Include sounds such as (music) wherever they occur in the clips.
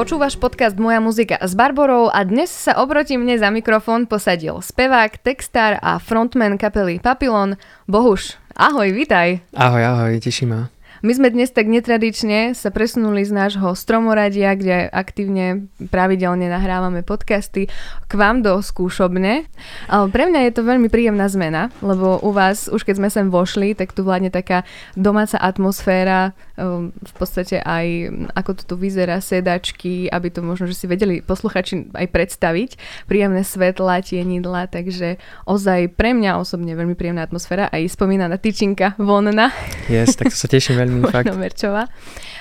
Počúvaš podcast Moja muzika s Barborou a dnes sa oproti mne za mikrofón posadil spevák, textár a frontman kapely Papillon Bohuš. Ahoj, vitaj. Ahoj, ahoj, teší ma. My sme dnes tak netradične sa presunuli z nášho stromoradia, kde aktívne pravidelne nahrávame podcasty, k vám do skúšobne. Ale pre mňa je to veľmi príjemná zmena, lebo u vás, už keď sme sem vošli, tak tu vládne taká domáca atmosféra, v podstate aj ako to tu vyzerá, sedačky, aby to možno, že si vedeli posluchači aj predstaviť. Príjemné svetla, tienidla, takže ozaj pre mňa osobne veľmi príjemná atmosféra aj spomínaná tyčinka vonna. Yes, tak to sa teším veľmi (laughs) fakt. Merčová.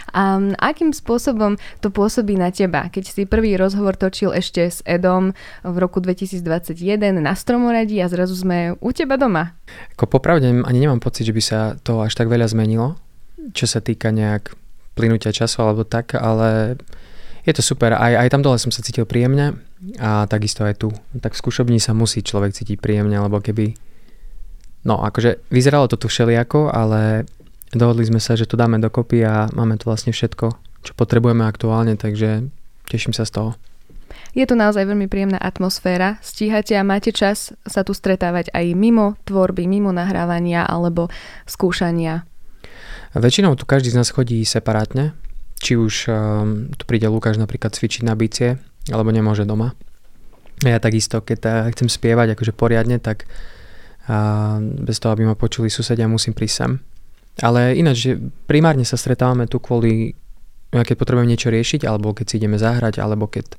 A akým spôsobom to pôsobí na teba? Keď si prvý rozhovor točil ešte s Edom v roku 2021 na Stromoradí a zrazu sme u teba doma. Ako popravde ani nemám pocit, že by sa to až tak veľa zmenilo, čo sa týka nejak plynutia času alebo tak, ale je to super. Aj, aj tam dole som sa cítil príjemne a takisto aj tu. Tak v skúšobni sa musí človek cítiť príjemne, lebo keby... No, akože vyzeralo to tu všelijako, ale dohodli sme sa, že to dáme dokopy a máme tu vlastne všetko, čo potrebujeme aktuálne, takže teším sa z toho. Je tu naozaj veľmi príjemná atmosféra. Stíhate a máte čas sa tu stretávať aj mimo tvorby, mimo nahrávania alebo skúšania? Väčšinou tu každý z nás chodí separátne. Či už um, tu príde Lukáš napríklad cvičiť na bicie, alebo nemôže doma. Ja takisto, keď uh, chcem spievať akože poriadne, tak uh, bez toho, aby ma počuli susedia, musím prísť sem. Ale ináč, primárne sa stretávame tu kvôli, keď potrebujeme niečo riešiť, alebo keď si ideme zahrať, alebo keď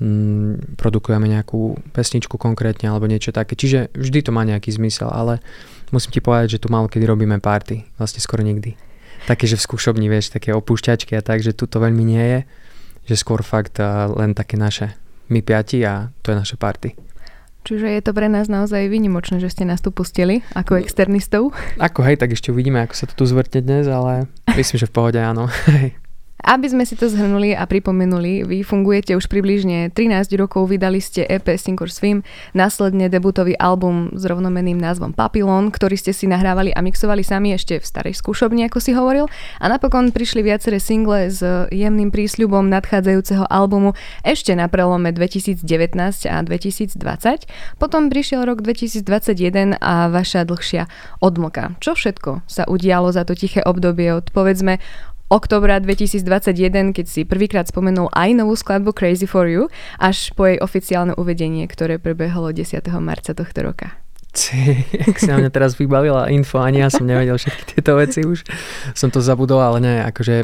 mm, produkujeme nejakú pesničku konkrétne, alebo niečo také. Čiže vždy to má nejaký zmysel, ale musím ti povedať, že tu málo kedy robíme party, vlastne skoro nikdy. Také, že v skúšobni, vieš, také opúšťačky a tak, že tu to veľmi nie je, že skôr fakt len také naše my piati a to je naše party. Čiže je to pre nás naozaj vynimočné, že ste nás tu pustili ako externistov. Ako hej, tak ešte uvidíme, ako sa to tu zvrtne dnes, ale myslím, že v pohode áno. (laughs) Aby sme si to zhrnuli a pripomenuli, vy fungujete už približne 13 rokov, vydali ste EP Sink or Swim, následne debutový album s rovnomenným názvom Papillon, ktorý ste si nahrávali a mixovali sami ešte v starej skúšobni, ako si hovoril. A napokon prišli viaceré single s jemným prísľubom nadchádzajúceho albumu ešte na prelome 2019 a 2020. Potom prišiel rok 2021 a vaša dlhšia odmlka. Čo všetko sa udialo za to tiché obdobie od povedzme oktobra 2021, keď si prvýkrát spomenul aj novú skladbu Crazy for You, až po jej oficiálne uvedenie, ktoré prebehlo 10. marca tohto roka. Ak si na mňa teraz vybavila info, ani ja som nevedel všetky tieto veci už. Som to zabudol, ale nie, akože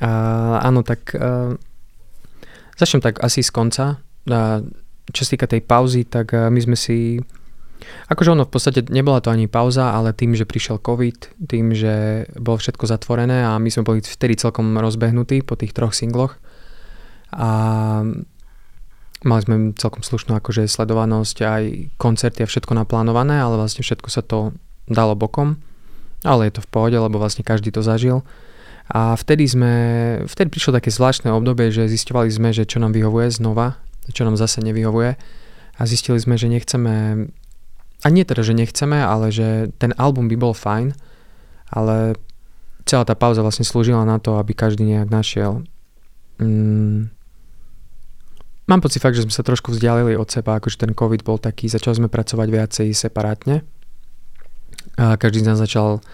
uh, áno, tak uh, začnem tak asi z konca. Uh, čo sa týka tej pauzy, tak uh, my sme si Akože ono v podstate nebola to ani pauza, ale tým, že prišiel COVID, tým, že bolo všetko zatvorené a my sme boli vtedy celkom rozbehnutí po tých troch singloch a mali sme celkom slušnú akože sledovanosť, aj koncerty a všetko naplánované, ale vlastne všetko sa to dalo bokom, ale je to v pohode, lebo vlastne každý to zažil. A vtedy sme, vtedy prišlo také zvláštne obdobie, že zistovali sme, že čo nám vyhovuje znova, čo nám zase nevyhovuje a zistili sme, že nechceme a nie teda, že nechceme, ale že ten album by bol fajn, ale celá tá pauza vlastne slúžila na to, aby každý nejak našiel. Mm, mám pocit fakt, že sme sa trošku vzdialili od seba, akože ten COVID bol taký, začali sme pracovať viacej separátne. A každý z nás začal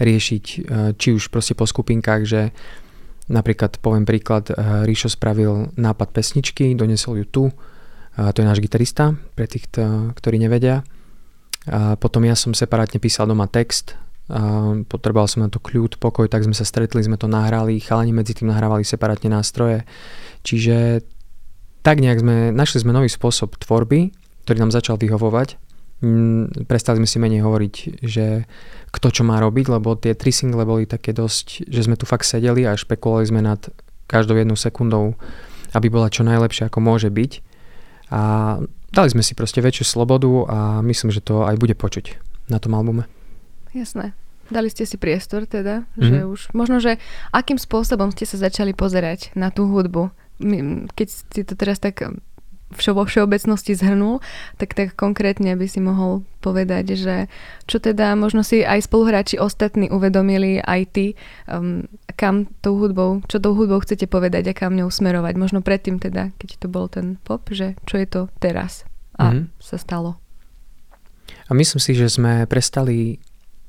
riešiť, e, či už proste po skupinkách, že napríklad, poviem príklad, e, Ríšo spravil nápad pesničky, donesol ju tu, to je náš gitarista, pre tých, ktorí nevedia a potom ja som separátne písal doma text, a potreboval som na to kľud, pokoj, tak sme sa stretli, sme to nahrali, chalani medzi tým nahrávali separátne nástroje. Čiže tak nejak sme, našli sme nový spôsob tvorby, ktorý nám začal vyhovovať. Mm, prestali sme si menej hovoriť, že kto čo má robiť, lebo tie tri single boli také dosť, že sme tu fakt sedeli a špekulovali sme nad každou jednou sekundou, aby bola čo najlepšia ako môže byť. A dali sme si proste väčšiu slobodu a myslím, že to aj bude počuť na tom albume. Jasné. Dali ste si priestor teda, mm-hmm. že už možno, že akým spôsobom ste sa začali pozerať na tú hudbu, keď si to teraz tak vo všeobecnosti zhrnul, tak tak konkrétne by si mohol povedať, že čo teda možno si aj spoluhráči ostatní uvedomili, aj ty, um, kam tou hudbou, čo tou hudbou chcete povedať a kam ňou smerovať. Možno predtým teda, keď to bol ten pop, že čo je to teraz a mm-hmm. sa stalo. A myslím si, že sme prestali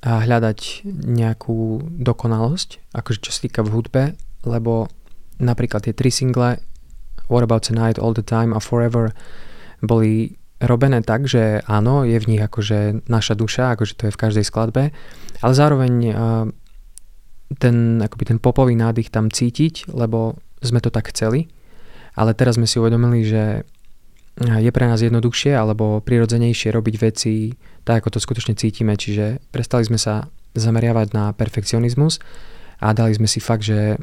hľadať nejakú dokonalosť, akože čo sa týka v hudbe, lebo napríklad tie tri single What About Tonight, All the Time a Forever boli robené tak, že áno, je v nich akože naša duša, akože to je v každej skladbe, ale zároveň uh, ten, akoby ten popový nádych tam cítiť, lebo sme to tak chceli, ale teraz sme si uvedomili, že je pre nás jednoduchšie alebo prirodzenejšie robiť veci tak, ako to skutočne cítime, čiže prestali sme sa zameriavať na perfekcionizmus a dali sme si fakt, že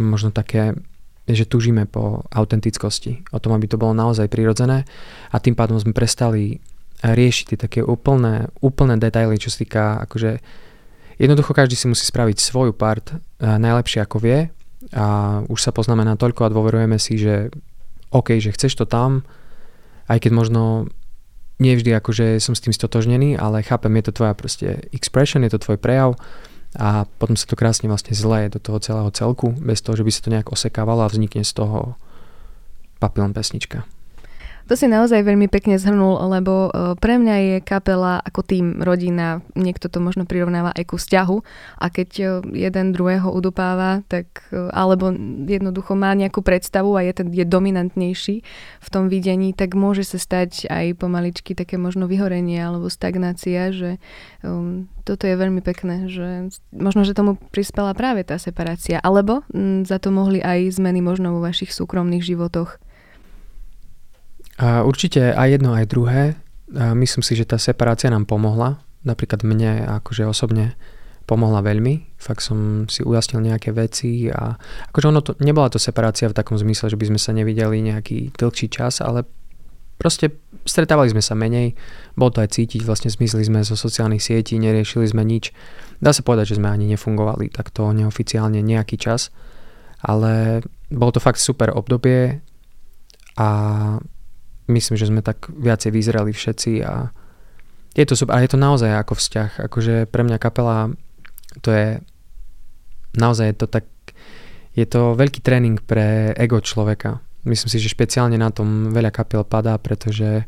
možno také že tužíme po autentickosti, o tom, aby to bolo naozaj prirodzené. A tým pádom sme prestali riešiť tie také úplné, úplné detaily, čo sa týka akože jednoducho každý si musí spraviť svoju part eh, najlepšie ako vie. A už sa poznáme na toľko a dôverujeme si, že OK, že chceš to tam, aj keď možno nie vždy akože som s tým stotožnený, ale chápem, je to tvoja proste expression, je to tvoj prejav a potom sa to krásne vlastne zleje do toho celého celku, bez toho, že by sa to nejak osekávalo a vznikne z toho papilon pesnička. To si naozaj veľmi pekne zhrnul, lebo e, pre mňa je kapela ako tým rodina, niekto to možno prirovnáva aj ku vzťahu a keď e, jeden druhého udupáva, tak e, alebo jednoducho má nejakú predstavu a je, ten, je dominantnejší v tom videní, tak môže sa stať aj pomaličky také možno vyhorenie alebo stagnácia, že um, toto je veľmi pekné, že možno, že tomu prispela práve tá separácia, alebo m, za to mohli aj zmeny možno vo vašich súkromných životoch. Určite aj jedno, aj druhé. Myslím si, že tá separácia nám pomohla. Napríklad mne akože osobne pomohla veľmi. Fakt som si ujasnil nejaké veci a akože ono to, nebola to separácia v takom zmysle, že by sme sa nevideli nejaký dlhší čas, ale proste stretávali sme sa menej, bolo to aj cítiť, vlastne zmizli sme zo sociálnych sietí, neriešili sme nič. Dá sa povedať, že sme ani nefungovali takto neoficiálne nejaký čas, ale bolo to fakt super obdobie a myslím, že sme tak viacej vyzreli všetci a je to. A je to naozaj ako vzťah. Akože pre mňa kapela to je naozaj je to tak je to veľký tréning pre ego človeka. Myslím si, že špeciálne na tom veľa kapiel padá, pretože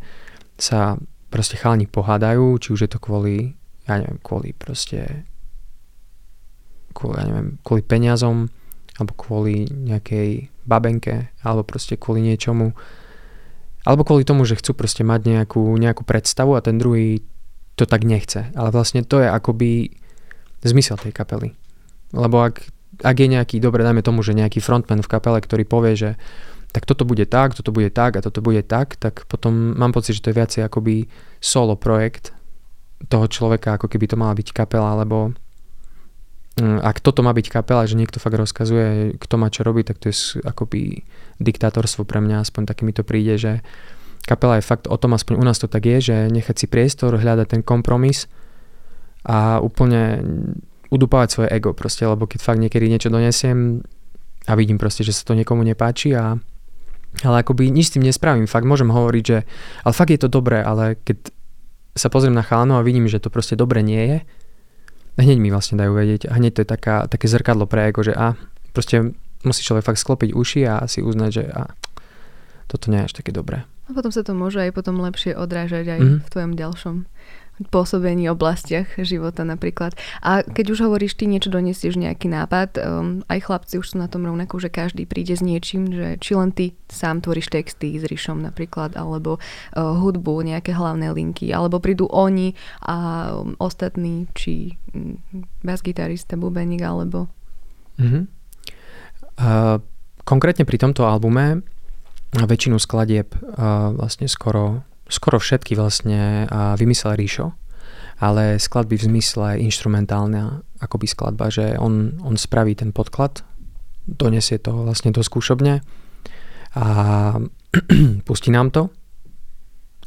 sa proste chalani pohádajú, či už je to kvôli, ja neviem, kvôli proste kvôli, ja neviem, kvôli peniazom, alebo kvôli nejakej babenke, alebo proste kvôli niečomu, alebo kvôli tomu, že chcú proste mať nejakú, nejakú predstavu a ten druhý to tak nechce. Ale vlastne to je akoby zmysel tej kapely. Lebo ak, ak je nejaký, dobre, dajme tomu, že nejaký frontman v kapele, ktorý povie, že tak toto bude tak, toto bude tak a toto bude tak, tak potom mám pocit, že to je viacej akoby solo projekt toho človeka, ako keby to mala byť kapela, lebo ak toto má byť kapela, že niekto fakt rozkazuje, kto má čo robiť, tak to je akoby diktátorstvo pre mňa, aspoň taký mi to príde, že kapela je fakt o tom, aspoň u nás to tak je, že nechať si priestor, hľadať ten kompromis a úplne udupávať svoje ego proste, lebo keď fakt niekedy niečo donesiem a vidím proste, že sa to niekomu nepáči a ale akoby nič s tým nespravím, fakt môžem hovoriť, že ale fakt je to dobré, ale keď sa pozriem na chalano a vidím, že to proste dobre nie je, hneď mi vlastne dajú vedieť hneď to je taká, také zrkadlo pre ego, že a proste musí človek fakt sklopiť uši a si uznať, že a toto nie je až také dobré. A potom sa to môže aj potom lepšie odrážať aj mm-hmm. v tvojom ďalšom pôsobení oblastiach života napríklad. A keď už hovoríš, ty niečo donesieš nejaký nápad, um, aj chlapci už sú na tom rovnako, že každý príde s niečím, že či len ty sám tvoríš texty s Ríšom napríklad, alebo uh, hudbu, nejaké hlavné linky, alebo prídu oni a um, ostatní, či um, bas-gitarista, bubeník, alebo... Mm-hmm. Uh, konkrétne pri tomto albume väčšinu skladieb uh, vlastne skoro skoro všetky vlastne vymyslel Ríšo, ale skladby v zmysle instrumentálna akoby skladba, že on, on spraví ten podklad, donesie to vlastne do skúšobne a (clears throat) pustí nám to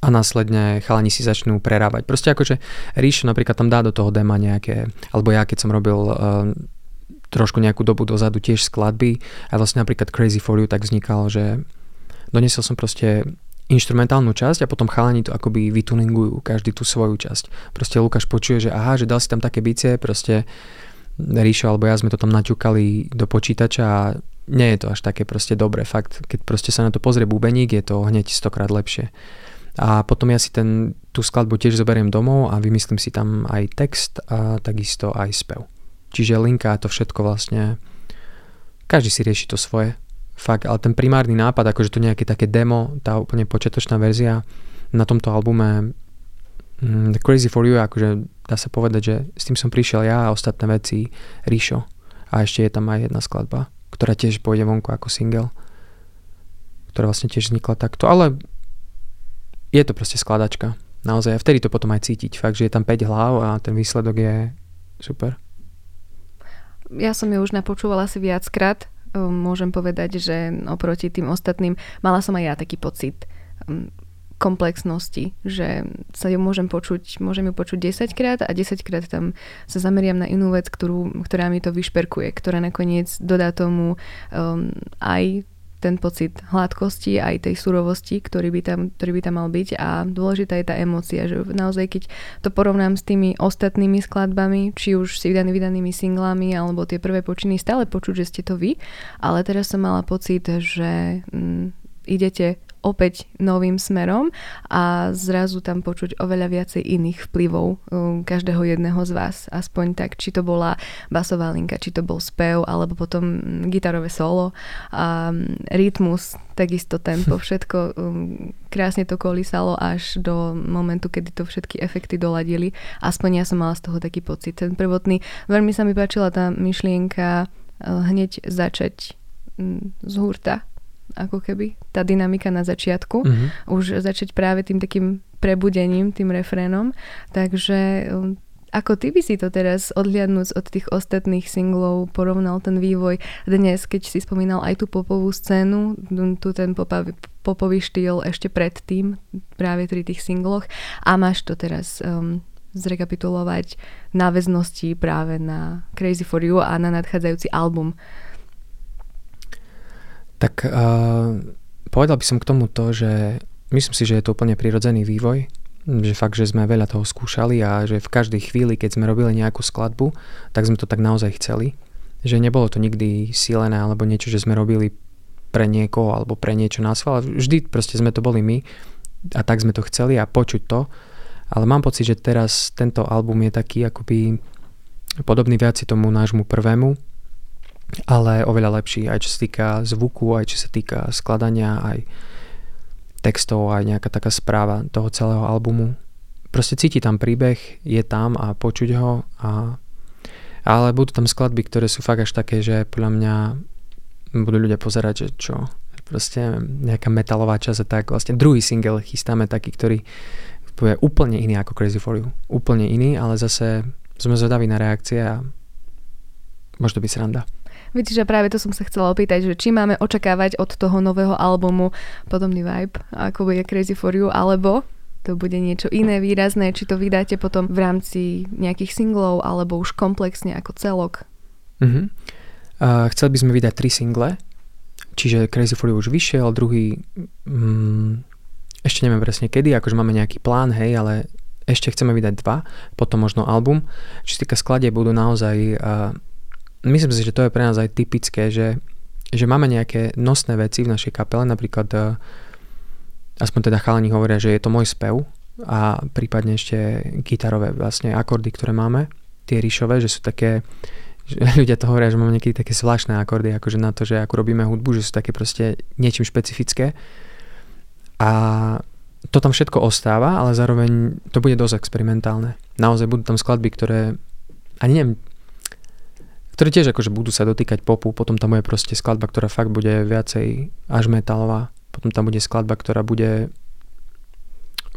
a následne chalani si začnú prerábať. Proste akože Ríšo napríklad tam dá do toho dema nejaké, alebo ja keď som robil uh, trošku nejakú dobu dozadu tiež skladby a vlastne napríklad Crazy For You tak vznikalo, že doniesol som proste instrumentálnu časť a potom chalani to akoby vytuningujú každý tú svoju časť. Proste Lukáš počuje, že aha, že dal si tam také bicie, proste Ríšo alebo ja sme to tam naťukali do počítača a nie je to až také proste dobré. Fakt, keď proste sa na to pozrie bubeník, je to hneď stokrát lepšie. A potom ja si ten, tú skladbu tiež zoberiem domov a vymyslím si tam aj text a takisto aj spev. Čiže linka to všetko vlastne, každý si rieši to svoje. Fakt, ale ten primárny nápad, akože to nejaké také demo, tá úplne počiatočná verzia na tomto albume mm, The Crazy For You, akože dá sa povedať, že s tým som prišiel ja a ostatné veci Ríšo. A ešte je tam aj jedna skladba, ktorá tiež pôjde vonku ako single, ktorá vlastne tiež vznikla takto, ale je to proste skladačka. Naozaj, a vtedy to potom aj cítiť. Fakt, že je tam 5 hlav a ten výsledok je super. Ja som ju už napočúvala asi viackrát môžem povedať, že oproti tým ostatným mala som aj ja taký pocit ehm, komplexnosti, že sa ju môžem počuť, môžem ju počuť 10 krát a 10 krát tam sa zameriam na inú vec, ktorú, ktorá mi to vyšperkuje, ktorá nakoniec dodá tomu um, aj ten pocit hladkosti, aj tej surovosti, ktorý by, tam, ktorý by tam mal byť. A dôležitá je tá emocia, že naozaj keď to porovnám s tými ostatnými skladbami, či už si vydaný, vydanými singlami alebo tie prvé počiny, stále počuť, že ste to vy, ale teraz som mala pocit, že mm, idete opäť novým smerom a zrazu tam počuť oveľa viacej iných vplyvov um, každého jedného z vás. Aspoň tak, či to bola basová linka, či to bol spev, alebo potom mm, gitarové solo, a mm, rytmus, takisto tempo, (laughs) všetko um, krásne to kolísalo až do momentu, kedy to všetky efekty doladili. Aspoň ja som mala z toho taký pocit. Ten prvotný, veľmi sa mi páčila tá myšlienka uh, hneď začať mm, z hurta ako keby, tá dynamika na začiatku. Uh-huh. Už začať práve tým takým prebudením, tým refrénom. Takže um, ako ty by si to teraz odhliadnúc od tých ostatných singlov porovnal ten vývoj dnes, keď si spomínal aj tú popovú scénu, tu ten popový, popový štýl ešte predtým, práve pri tých singloch a máš to teraz um, zrekapitulovať náväznosti práve na Crazy For You a na nadchádzajúci album. Tak uh, povedal by som k tomu to, že myslím si, že je to úplne prirodzený vývoj, že fakt, že sme veľa toho skúšali a že v každej chvíli, keď sme robili nejakú skladbu, tak sme to tak naozaj chceli. Že nebolo to nikdy sílené alebo niečo, že sme robili pre niekoho alebo pre niečo na ale vždy proste sme to boli my a tak sme to chceli a počuť to. Ale mám pocit, že teraz tento album je taký akoby podobný viac tomu nášmu prvému, ale oveľa lepší, aj čo sa týka zvuku, aj čo sa týka skladania, aj textov, aj nejaká taká správa toho celého albumu. Proste cíti tam príbeh, je tam a počuť ho a ale budú tam skladby, ktoré sú fakt až také, že podľa mňa budú ľudia pozerať, že čo, proste nejaká metalová časť a tak. Vlastne druhý single chystáme taký, ktorý je úplne iný ako Crazy For You. Úplne iný, ale zase sme zvedaví na reakcie a možno byť sranda. Viete, že práve to som sa chcela opýtať, že či máme očakávať od toho nového albumu podobný vibe, ako bude Crazy For You, alebo to bude niečo iné výrazné, či to vydáte potom v rámci nejakých singlov, alebo už komplexne ako celok. Uh-huh. Uh, chceli by sme vydať tri single, čiže Crazy For You už vyšiel, druhý um, ešte neviem presne kedy, akože máme nejaký plán, hej, ale ešte chceme vydať dva, potom možno album. Čiže týka skladie budú naozaj uh, myslím si, že to je pre nás aj typické, že, že máme nejaké nosné veci v našej kapele, napríklad uh, aspoň teda chalani hovoria, že je to môj spev a prípadne ešte gitarové vlastne akordy, ktoré máme, tie ríšové, že sú také že (laughs) ľudia to hovoria, že máme niekedy také zvláštne akordy, akože na to, že ako robíme hudbu, že sú také proste niečím špecifické. A to tam všetko ostáva, ale zároveň to bude dosť experimentálne. Naozaj budú tam skladby, ktoré ani neviem, ktoré tiež akože budú sa dotýkať popu, potom tam bude proste skladba, ktorá fakt bude viacej až metalová, potom tam bude skladba, ktorá bude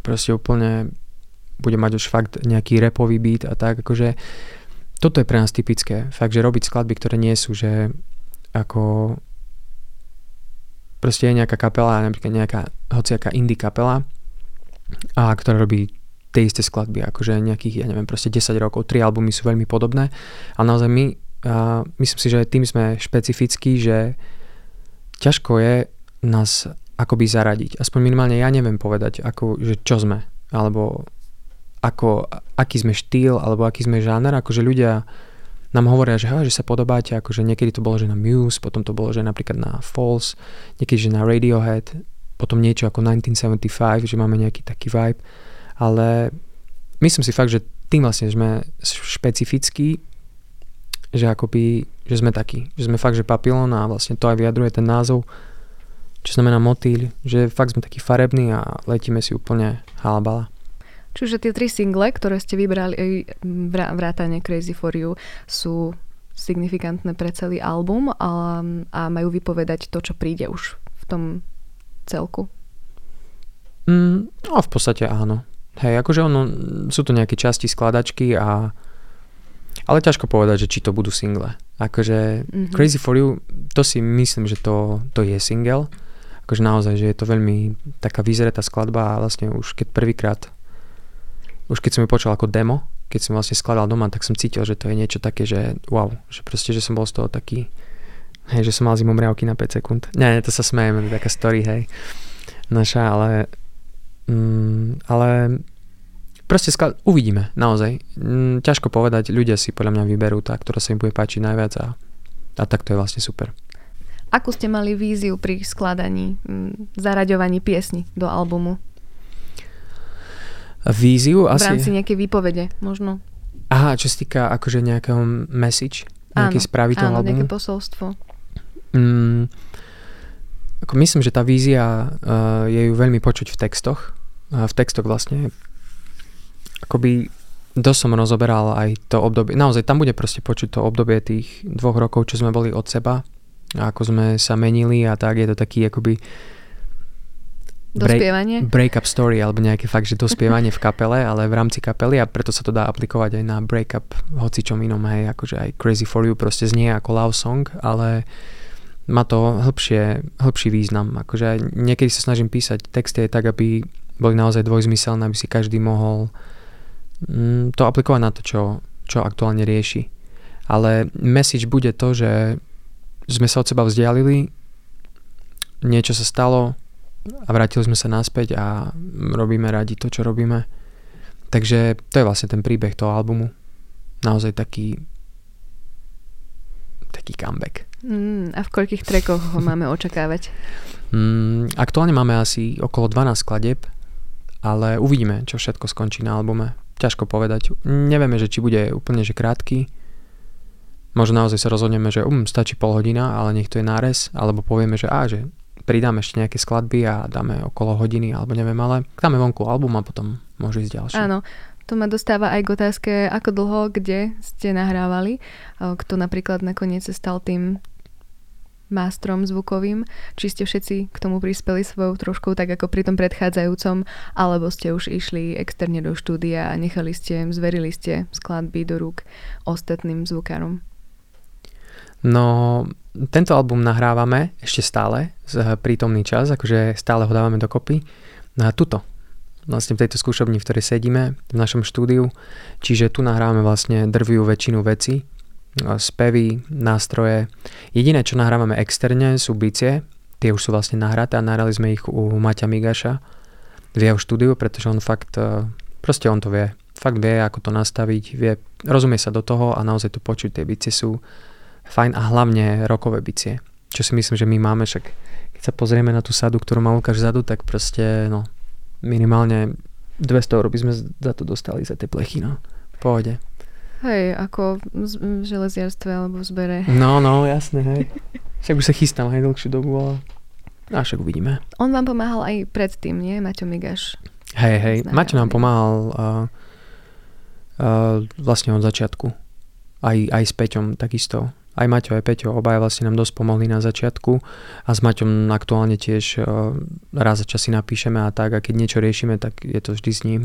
proste úplne bude mať už fakt nejaký repový beat a tak, akože toto je pre nás typické, fakt, že robiť skladby, ktoré nie sú, že ako proste je nejaká kapela, napríklad nejaká hociaká indie kapela, a ktorá robí tie isté skladby, akože nejakých, ja neviem, proste 10 rokov, tri albumy sú veľmi podobné a naozaj my a myslím si, že tým sme špecifickí, že ťažko je nás akoby zaradiť. Aspoň minimálne ja neviem povedať, ako, že čo sme, alebo ako, aký sme štýl, alebo aký sme žáner, akože ľudia nám hovoria, že, že sa podobáte, akože niekedy to bolo, že na Muse, potom to bolo, že napríklad na False, niekedy, že na Radiohead, potom niečo ako 1975, že máme nejaký taký vibe, ale myslím si fakt, že tým vlastne sme špecifickí, že akoby, že sme takí, že sme fakt, že papilon a vlastne to aj vyjadruje ten názov, čo znamená motýľ, že fakt sme takí farební a letíme si úplne halabala. Čiže tie tri single, ktoré ste vybrali, vrátane Crazy For You, sú signifikantné pre celý album a, a majú vypovedať to, čo príde už v tom celku? Mm, no v podstate áno. Hej, akože ono, sú to nejaké časti skladačky a ale ťažko povedať, že či to budú single. Akože mm-hmm. Crazy For You, to si myslím, že to, to je single akože naozaj, že je to veľmi taká vyzretá skladba a vlastne už keď prvýkrát, už keď som ju počul ako demo, keď som vlastne skladal doma, tak som cítil, že to je niečo také, že wow, že proste, že som bol z toho taký, hej, že som mal zimomriavky na 5 sekúnd. Nie, nie, to sa smejem, taká story, hej, naša, ale mm, ale proste sklad, uvidíme, naozaj. Mm, ťažko povedať, ľudia si podľa mňa vyberú tá, ktorá sa im bude páčiť najviac a, a tak to je vlastne super. Akú ste mali víziu pri skladaní, mm, zaraďovaní piesni do albumu? Víziu asi? V rámci nejakej výpovede, možno. Aha, čo sa týka akože nejakého message, nejaké správy toho áno, albumu? nejaké posolstvo. Mm, ako myslím, že tá vízia uh, je ju veľmi počuť v textoch. Uh, v textoch vlastne akoby dosť som rozoberal aj to obdobie. Naozaj tam bude proste počuť to obdobie tých dvoch rokov, čo sme boli od seba ako sme sa menili a tak je to taký akoby break, dospievanie? break-up story alebo nejaké fakt, že dospievanie v kapele, ale v rámci kapely a preto sa to dá aplikovať aj na break-up hocičom inom, hej, akože aj Crazy For You proste znie ako love song, ale má to hĺbšie, hĺbší význam. Akože niekedy sa snažím písať texty aj tak, aby boli naozaj dvojzmyselné, aby si každý mohol mm, to aplikovať na to, čo, čo aktuálne rieši. Ale message bude to, že sme sa od seba vzdialili, niečo sa stalo a vrátili sme sa naspäť a robíme radi to, čo robíme. Takže to je vlastne ten príbeh toho albumu. Naozaj taký taký comeback. Mm, a v koľkých trekoch ho máme (laughs) očakávať? Mm, aktuálne máme asi okolo 12 skladeb, ale uvidíme, čo všetko skončí na albume. Ťažko povedať. Nevieme, že či bude úplne že krátky, Možno naozaj sa rozhodneme, že um, stačí pol hodina, ale nech to je nárez, alebo povieme, že á, že pridáme ešte nejaké skladby a dáme okolo hodiny, alebo neviem, ale dáme vonku album a potom môže ísť ďalšie. Áno, to ma dostáva aj k otázke, ako dlho, kde ste nahrávali, kto napríklad nakoniec sa stal tým mástrom zvukovým, či ste všetci k tomu prispeli svojou troškou tak ako pri tom predchádzajúcom, alebo ste už išli externe do štúdia a nechali ste, zverili ste skladby do rúk ostatným zvukárom. No, tento album nahrávame ešte stále, z prítomný čas, akože stále ho dávame dokopy. No a tuto, vlastne v tejto skúšobni, v ktorej sedíme, v našom štúdiu, čiže tu nahrávame vlastne drviu väčšinu veci, spevy, nástroje. Jediné, čo nahrávame externe, sú bicie, tie už sú vlastne nahraté a nahrali sme ich u Maťa Migaša v jeho štúdiu, pretože on fakt, e, proste on to vie. Fakt vie, ako to nastaviť, vie, rozumie sa do toho a naozaj to počuť, tie bicie sú fajn a hlavne rokové bicie. Čo si myslím, že my máme, však keď sa pozrieme na tú sadu, ktorú má Lukáš vzadu, tak proste no, minimálne 200 eur by sme za to dostali, za tie plechy, no. V pohode. Hej, ako v železiarstve alebo v zbere. No, no, jasné, hej. Však už sa chystám aj dlhšiu dobu, ale a však uvidíme. On vám pomáhal aj predtým, nie? Maťo Migaš. Hej, hej. Maťo nám pomáhal uh, uh, vlastne od začiatku. Aj, aj s Peťom takisto aj Maťo, aj Peťo, obaja vlastne nám dosť pomohli na začiatku a s Maťom aktuálne tiež uh, raz za čas si napíšeme a tak a keď niečo riešime, tak je to vždy s ním.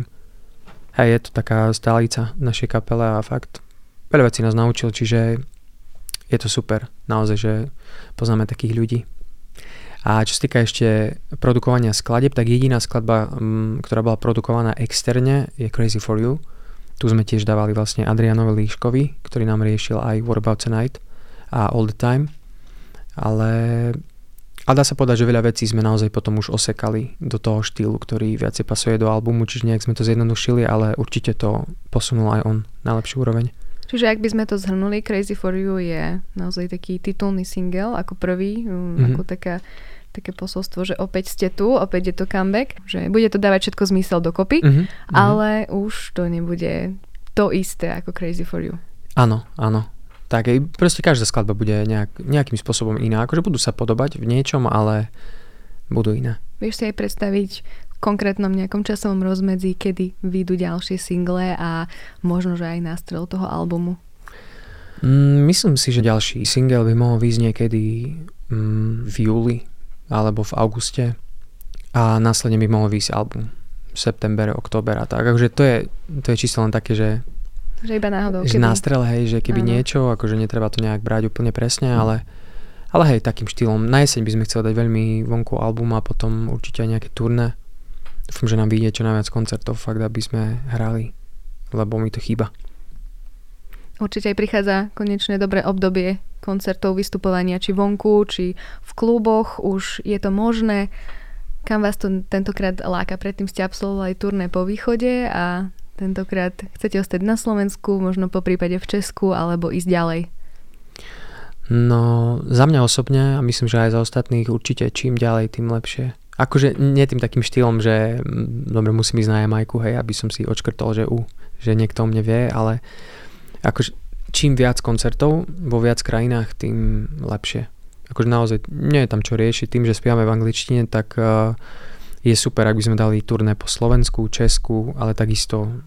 Hej, je to taká stálica našej kapele a fakt veľa vecí nás naučil, čiže je to super, naozaj, že poznáme takých ľudí. A čo sa týka ešte produkovania skladeb, tak jediná skladba, um, ktorá bola produkovaná externe, je Crazy For You. Tu sme tiež dávali vlastne Adrianovi Líškovi, ktorý nám riešil aj What About Tonight a All the Time. Ale a dá sa povedať, že veľa vecí sme naozaj potom už osekali do toho štýlu, ktorý viacej pasuje do albumu, čiže nejak sme to zjednodušili, ale určite to posunul aj on na lepšiu úroveň. Čiže ak by sme to zhrnuli, Crazy for You je naozaj taký titulný single ako prvý, mm-hmm. ako taká také posolstvo, že opäť ste tu, opäť je to comeback, že bude to dávať všetko zmysel dokopy, mm-hmm. ale už to nebude to isté ako Crazy for You. Áno, áno. Tak proste každá skladba bude nejak, nejakým spôsobom iná. Akože budú sa podobať v niečom, ale budú iné. Vieš si aj predstaviť v konkrétnom nejakom časovom rozmedzi, kedy vyjdú ďalšie single a možno, že aj nástrel toho albumu? Mm, myslím si, že ďalší single by mohol výjsť niekedy mm, v júli alebo v auguste a následne by mohol výjsť album september, október a tak. Takže to je, to je čisto len také, že že iba náhodou. Že keby... nástrel, hej, že keby Áno. niečo, akože netreba to nejak brať úplne presne, mm. ale, ale hej, takým štýlom. Na jeseň by sme chceli dať veľmi vonku album a potom určite aj nejaké turné. Dúfam, že nám vyjde čo najviac koncertov, fakt, aby sme hrali, lebo mi to chýba. Určite aj prichádza konečne dobré obdobie koncertov, vystupovania, či vonku, či v kluboch, už je to možné. Kam vás to tentokrát láka? Predtým ste absolvovali turné po východe a tentokrát chcete ostať na Slovensku, možno po prípade v Česku, alebo ísť ďalej? No, za mňa osobne a myslím, že aj za ostatných určite čím ďalej, tým lepšie. Akože nie tým takým štýlom, že mm, dobre musím ísť na Jamajku, hej, aby som si odškrtol, že u, že niekto o mne vie, ale akože čím viac koncertov vo viac krajinách, tým lepšie. Akože naozaj nie je tam čo riešiť. Tým, že spiame v angličtine, tak uh, je super, ak by sme dali turné po Slovensku, Česku, ale takisto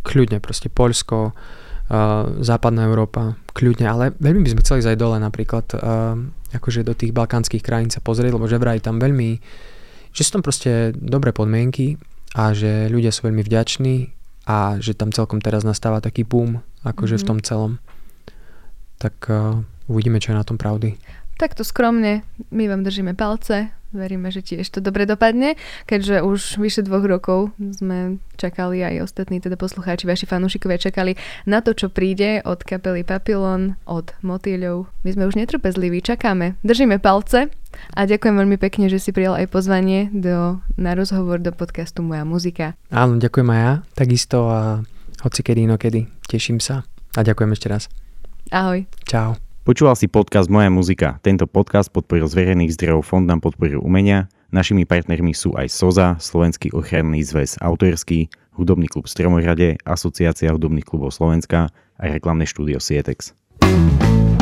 kľudne proste Poľsko, uh, západná Európa, kľudne, ale veľmi by sme chceli ísť aj dole napríklad, uh, akože do tých balkánskych krajín sa pozrieť, lebo že vraj tam veľmi, že sú tam proste dobré podmienky a že ľudia sú veľmi vďační a že tam celkom teraz nastáva taký boom, akože mm-hmm. v mhm. tom celom. Tak uh, uvidíme, čo je na tom pravdy. Takto skromne, my vám držíme palce, veríme, že tiež to dobre dopadne, keďže už vyše dvoch rokov sme čakali aj ostatní teda poslucháči, vaši fanúšikovia čakali na to, čo príde od kapely Papillon, od Motýľov. My sme už netrpezliví, čakáme, držíme palce a ďakujem veľmi pekne, že si prijal aj pozvanie do, na rozhovor do podcastu Moja muzika. Áno, ďakujem aj ja, takisto a hoci kedy inokedy, teším sa a ďakujem ešte raz. Ahoj. Čau. Počúval si podcast Moja muzika. Tento podcast podporil z verejných zdrojov Fond na podporu umenia. Našimi partnermi sú aj SOZA, Slovenský ochranný zväz autorský, Hudobný klub Stromorade, Asociácia hudobných klubov Slovenska a reklamné štúdio Sietex. thank you